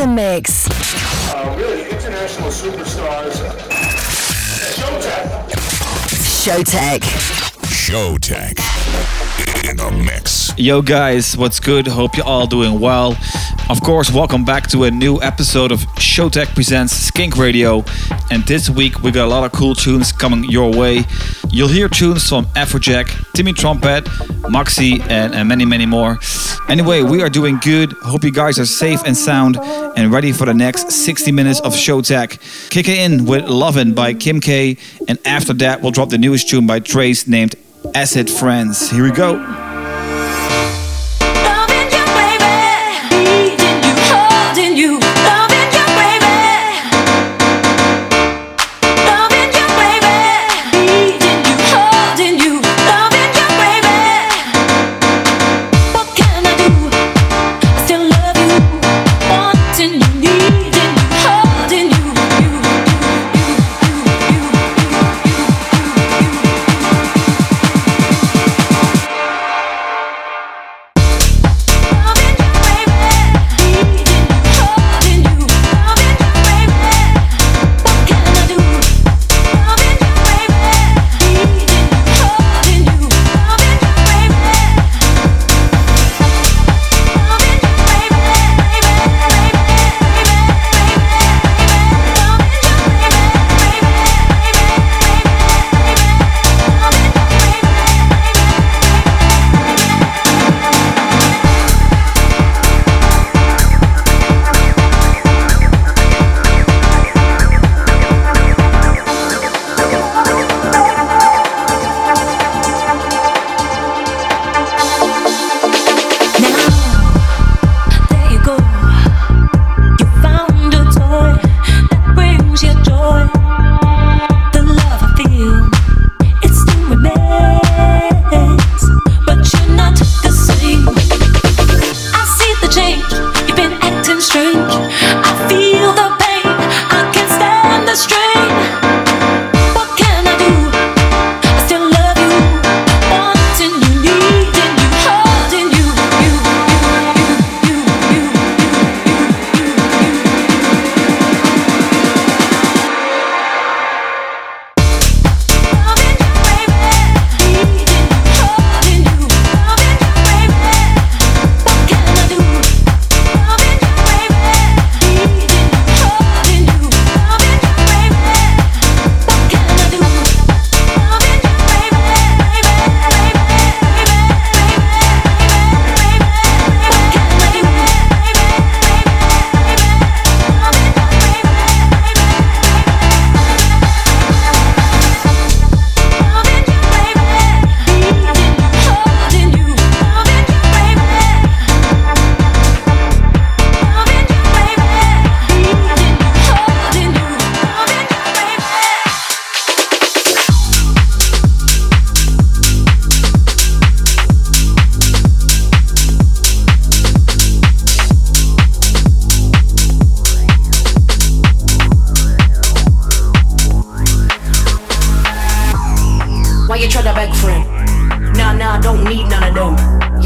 in the mix. Uh, really, international superstars. Showtek. Showtek. Showtek in the mix. Yo, guys, what's good? Hope you're all doing well. Of course, welcome back to a new episode of Showtek Presents Skink Radio. And this week, we got a lot of cool tunes coming your way. You'll hear tunes from Afrojack, Timmy Trumpet, Moxie, and, and many, many more. Anyway, we are doing good. Hope you guys are safe and sound and ready for the next 60 minutes of Showtek. Kick it in with Lovin' by Kim K. And after that, we'll drop the newest tune by Trace named Acid Friends. Here we go.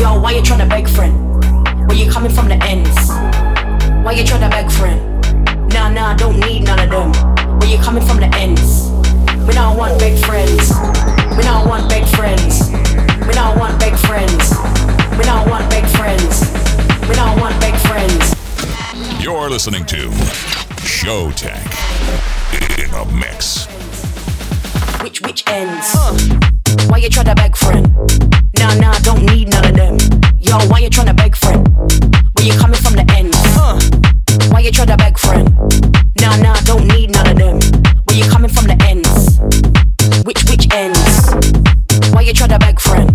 Yo, why you tryna beg friend? Where you coming from the ends? Why you tryna beg friend? Nah, nah, don't need none of them. Where you coming from the ends? We don't want big friends. We don't want big friends. We don't want big friends. We don't want big friends. We don't want big friends. You're listening to Showtek in a mix. Which which ends? Why you try to beg friend? Nah, nah, don't need none of them. Yo, why you tryna beg friend? When you coming from the end? Why you try beg friend? Nah, nah, don't need none of them. When you coming from the ends? Which which ends? Why you try beg friend?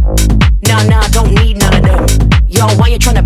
Nah, nah, don't need none of them. Yo, why you tryna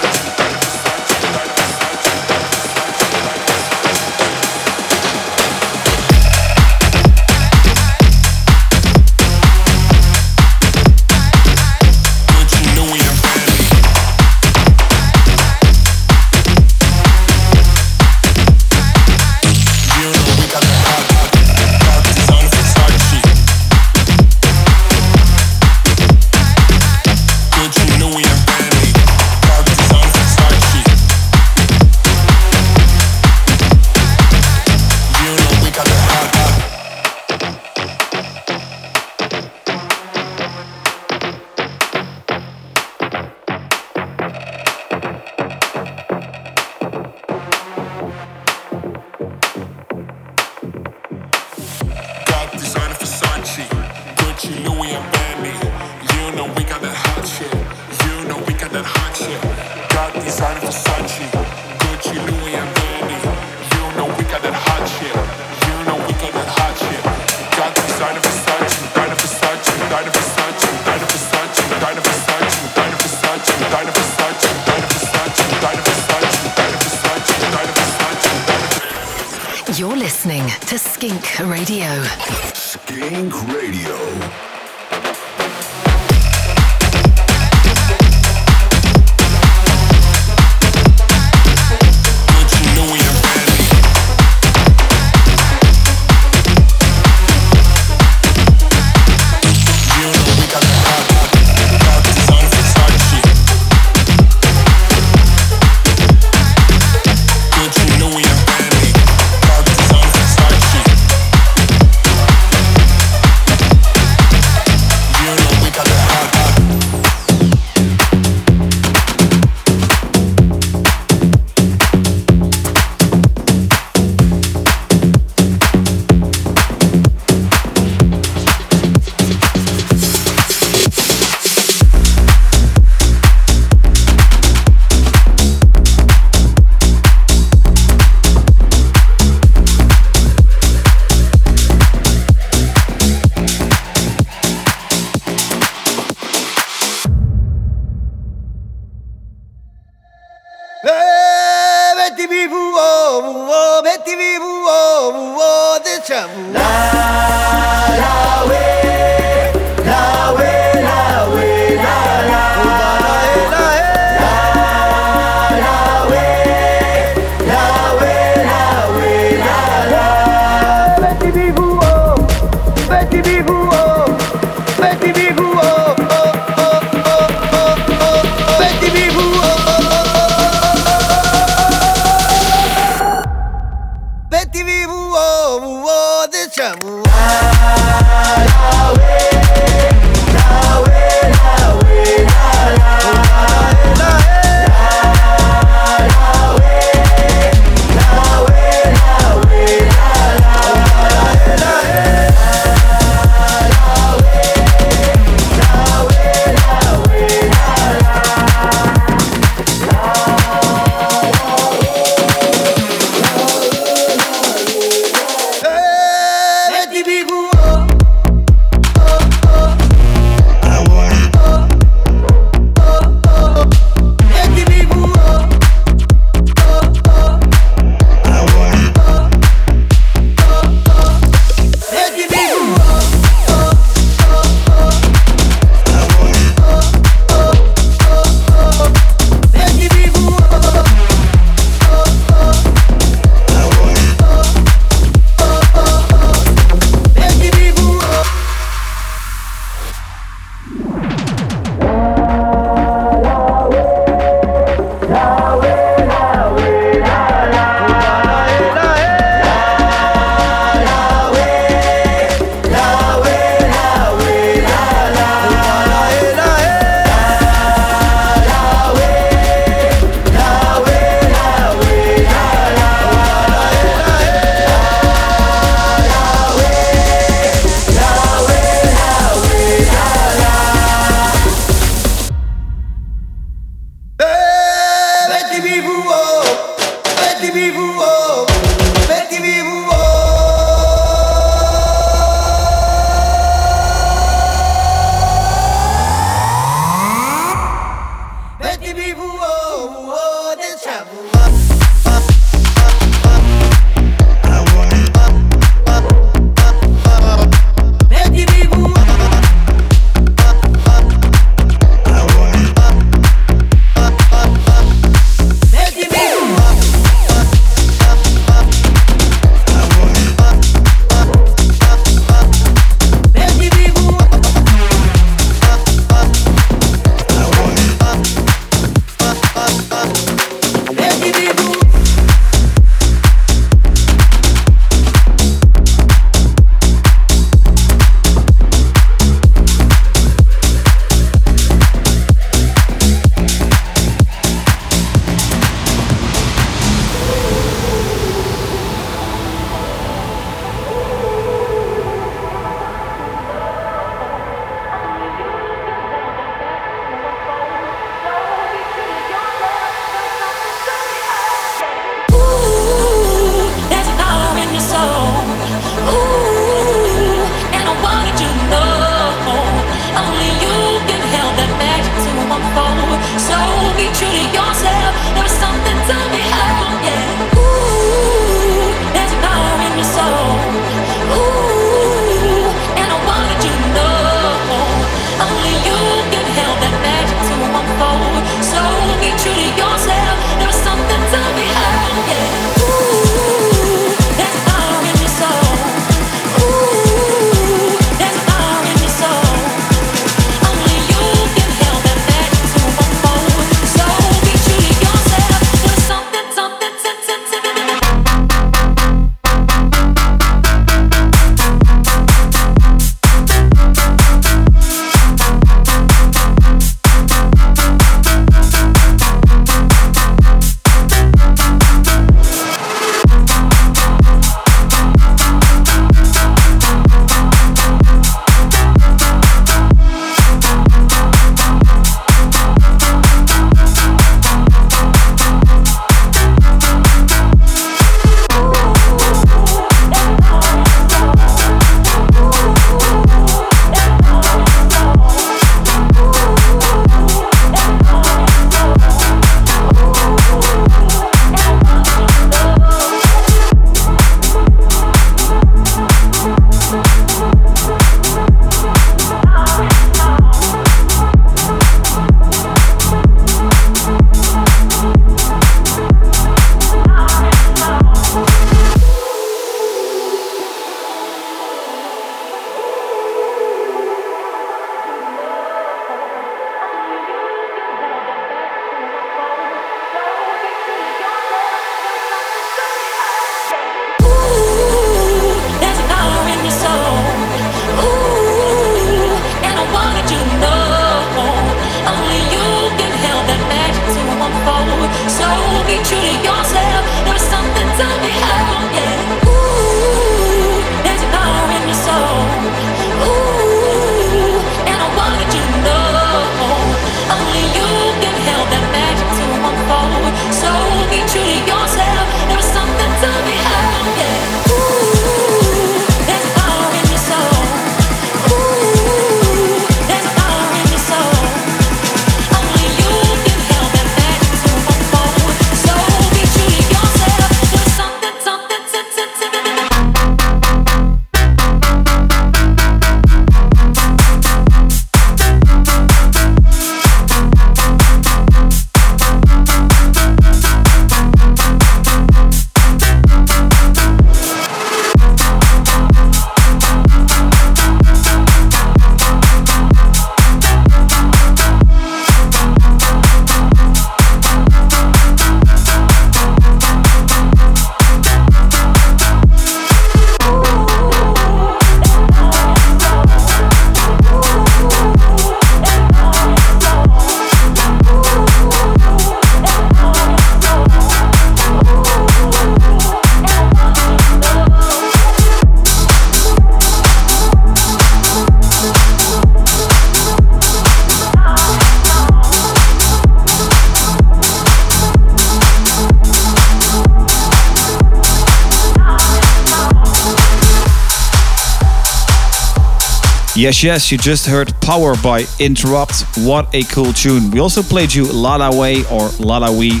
Yes, yes, you just heard Power by Interrupt. What a cool tune. We also played you La La Way or Lala La We.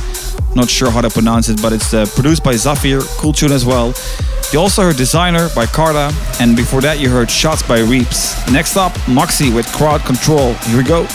Not sure how to pronounce it, but it's uh, produced by Zafir. Cool tune as well. You also heard Designer by Carta, and before that, you heard Shots by Reeps. Next up, Moxie with Crowd Control. Here we go.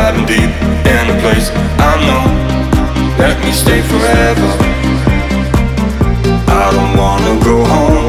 Diving deep in a place I know. Let me stay forever. I don't wanna go home. home,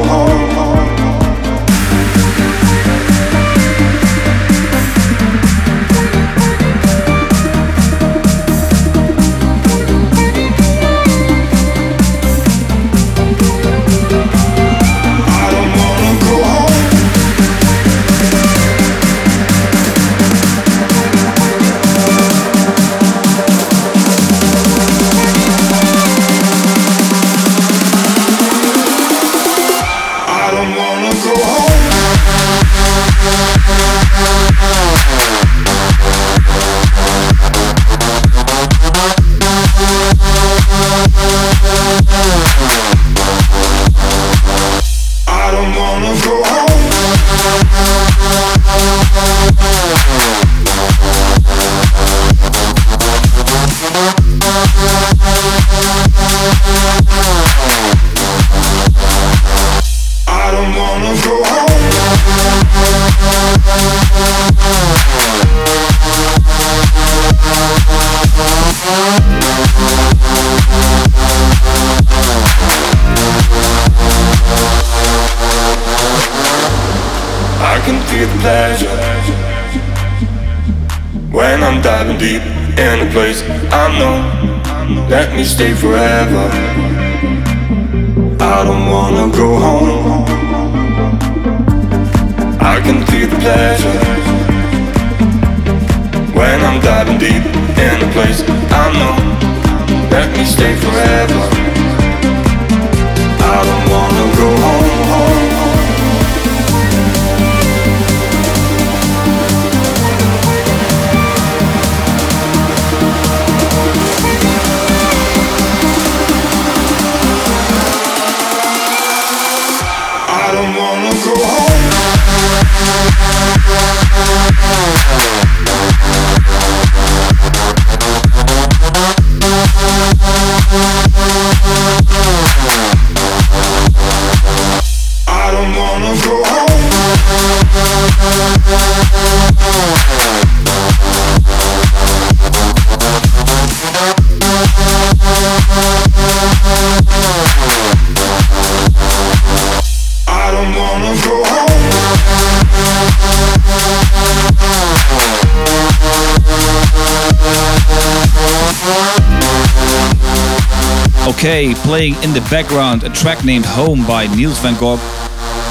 playing in the background a track named Home by Niels van Gogh.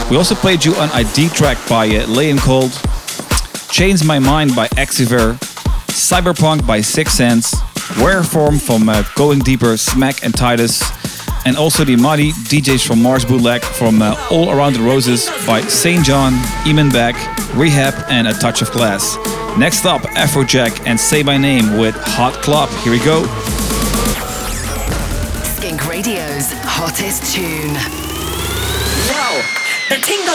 We also played you an ID track by uh, Leon Cold, Change My Mind by Exiver, Cyberpunk by Six Sense, Wareform from uh, Going Deeper, Smack and Titus, and also the Mighty DJs from Mars Bootleg from uh, All Around the Roses by St. John, Eamon Beck, Rehab, and A Touch of Class. Next up, Afrojack and Say My Name with Hot Club. Here we go. Hottest tune. The ting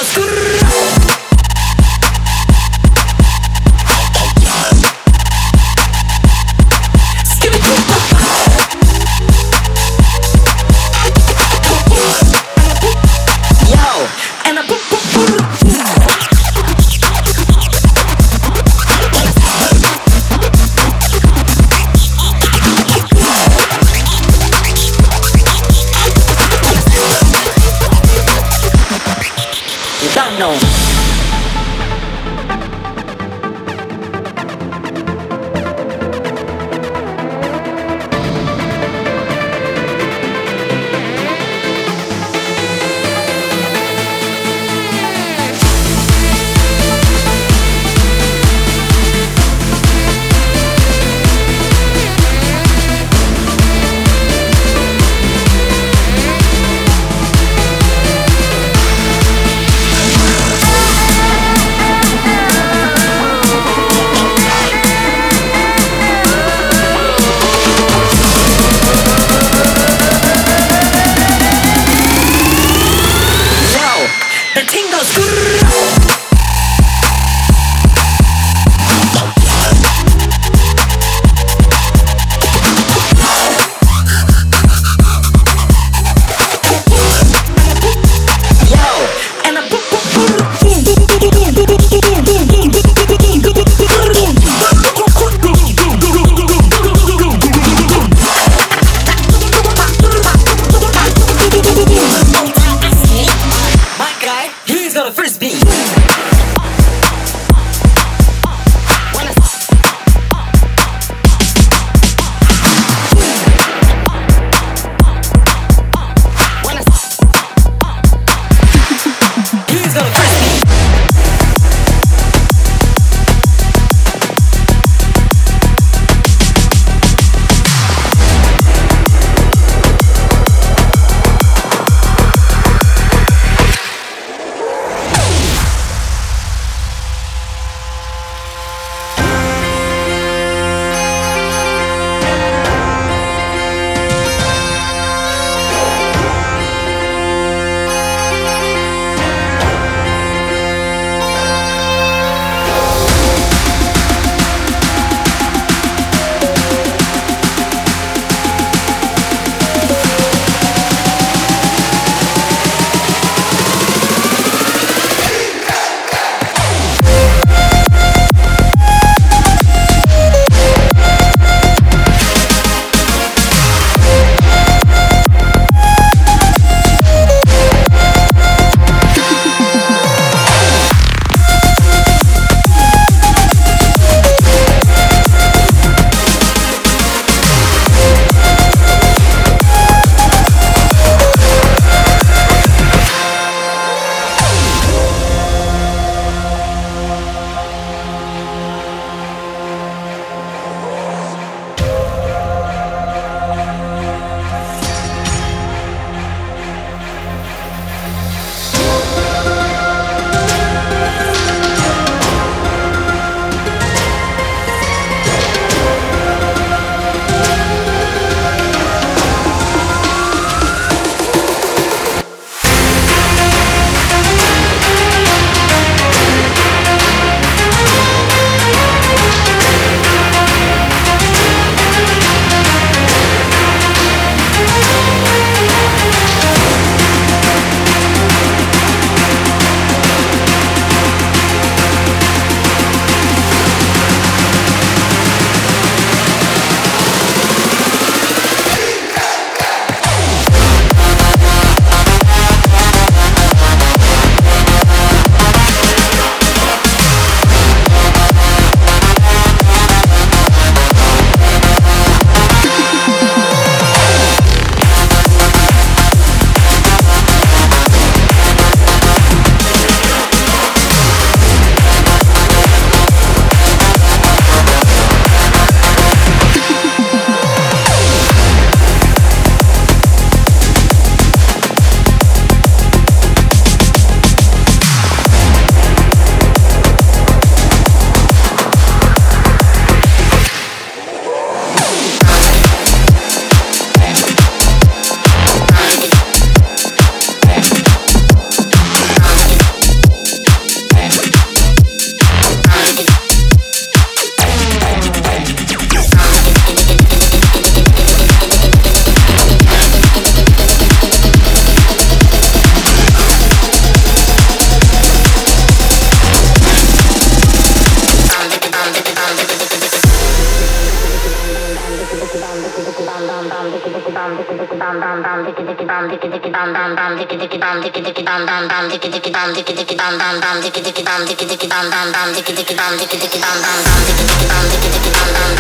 dam dam dam diki diki dam diki diki dam dam dam diki diki dam diki diki dam dam dam diki diki dam diki diki dam dam dam diki diki dam diki diki dam dam dam diki diki dam diki diki dam dam dam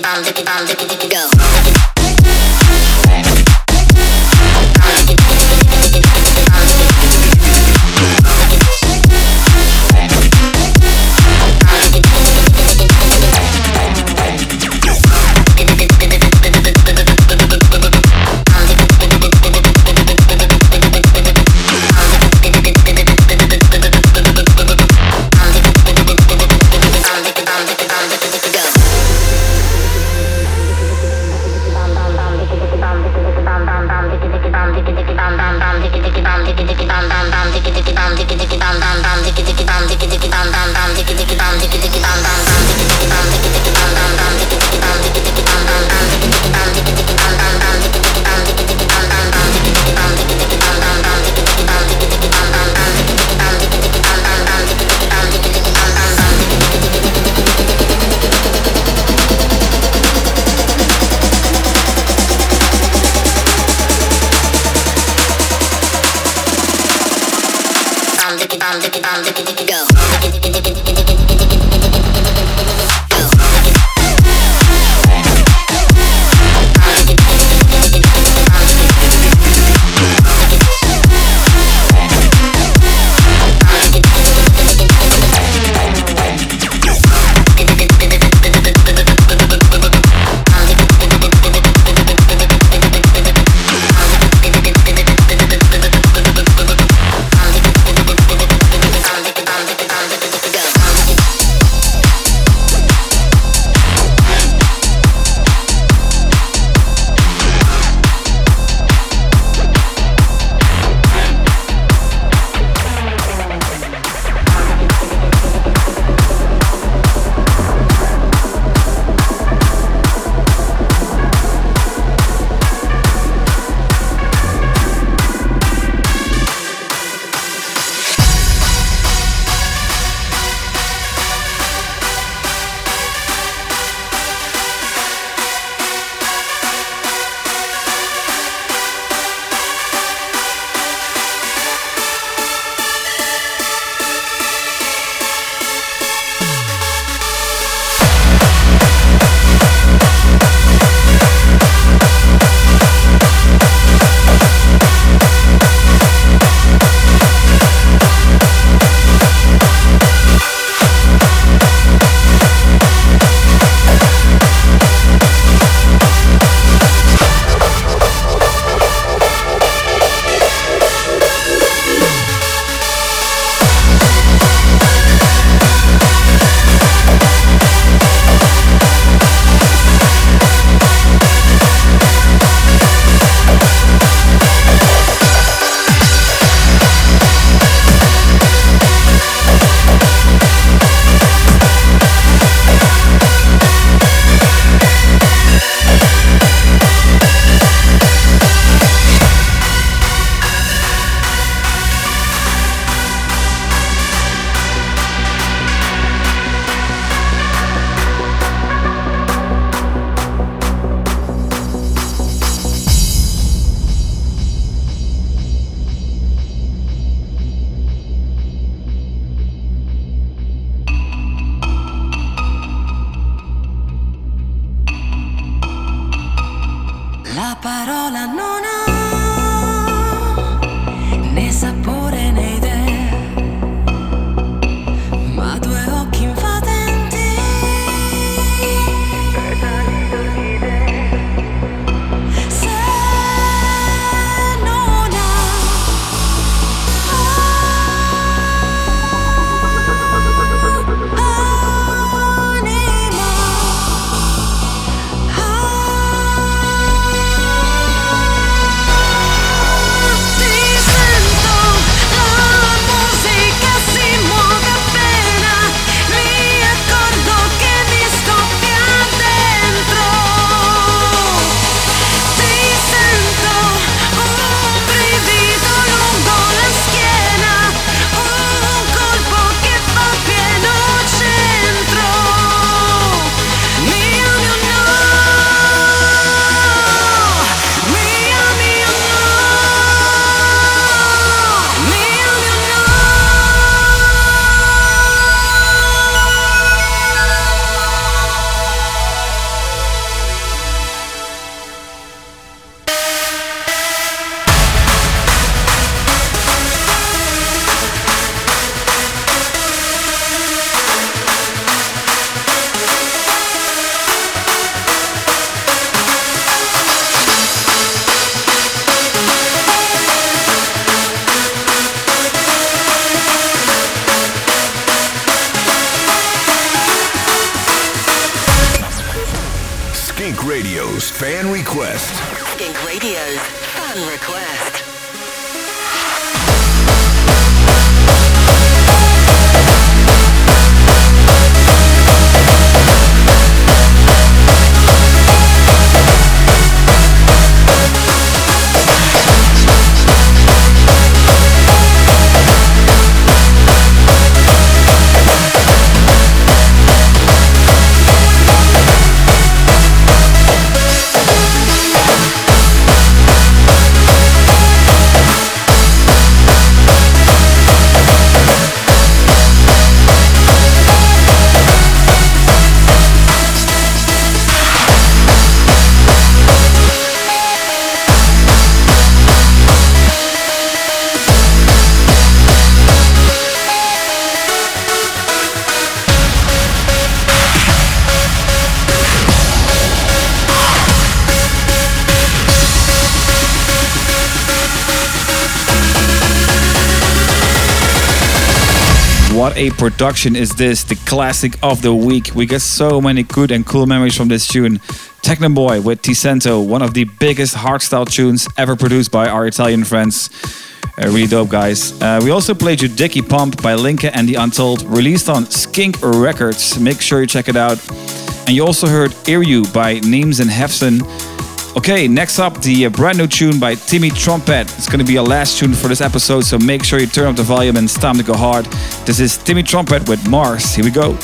bum, dicky bum, dicky dicky go. Parola non ha a production is this? The classic of the week. We get so many good and cool memories from this tune. Technoboy with Ticento, one of the biggest hardstyle tunes ever produced by our Italian friends. Uh, really dope, guys. Uh, we also played you Dicky Pump by Linke and the Untold, released on Skink Records. Make sure you check it out. And you also heard Ear You by Neems and Hefson. Okay, next up, the uh, brand new tune by Timmy Trumpet. It's going to be our last tune for this episode, so make sure you turn up the volume and it's time to go hard. This is Timmy Trumpet with Mars. Here we go.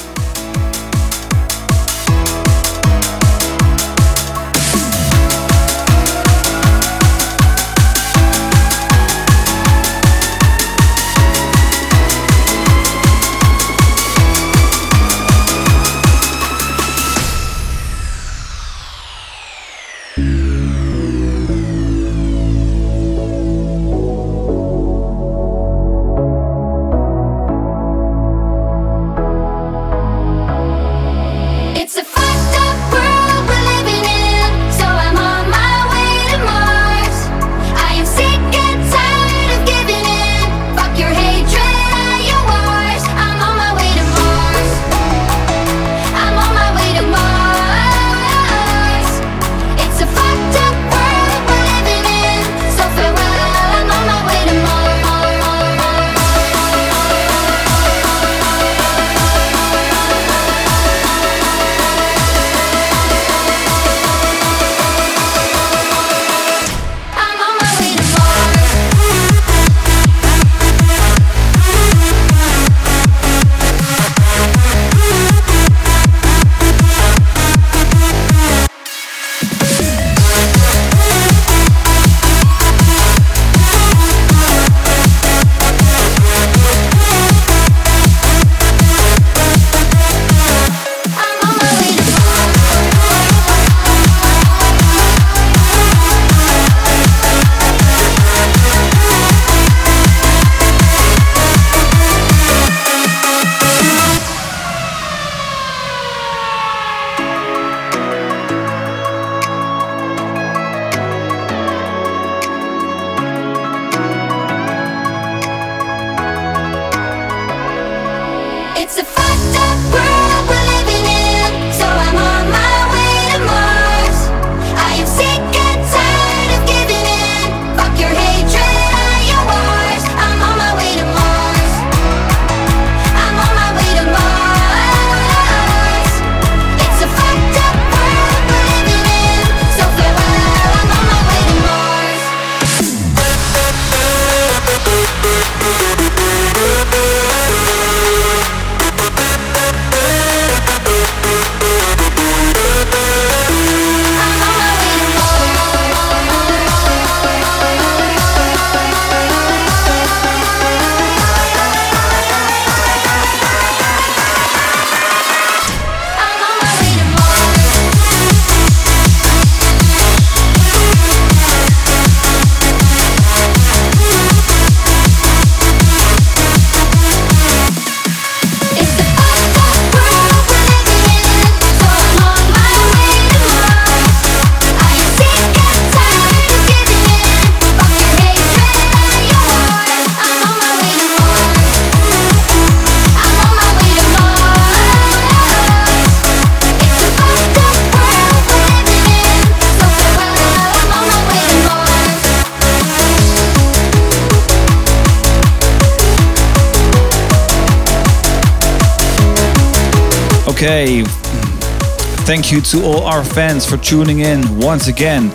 Thank you to all our fans for tuning in once again.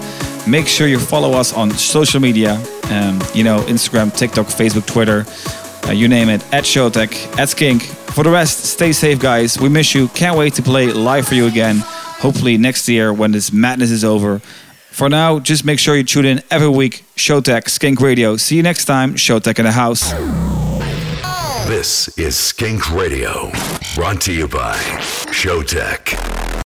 Make sure you follow us on social media. Um, you know, Instagram, TikTok, Facebook, Twitter, uh, you name it, at Showtek, at Skink. For the rest, stay safe, guys. We miss you. Can't wait to play live for you again. Hopefully next year when this madness is over. For now, just make sure you tune in every week. Showtek, Skink Radio. See you next time. Showtek in the house. This is Skink Radio, brought to you by Showtek.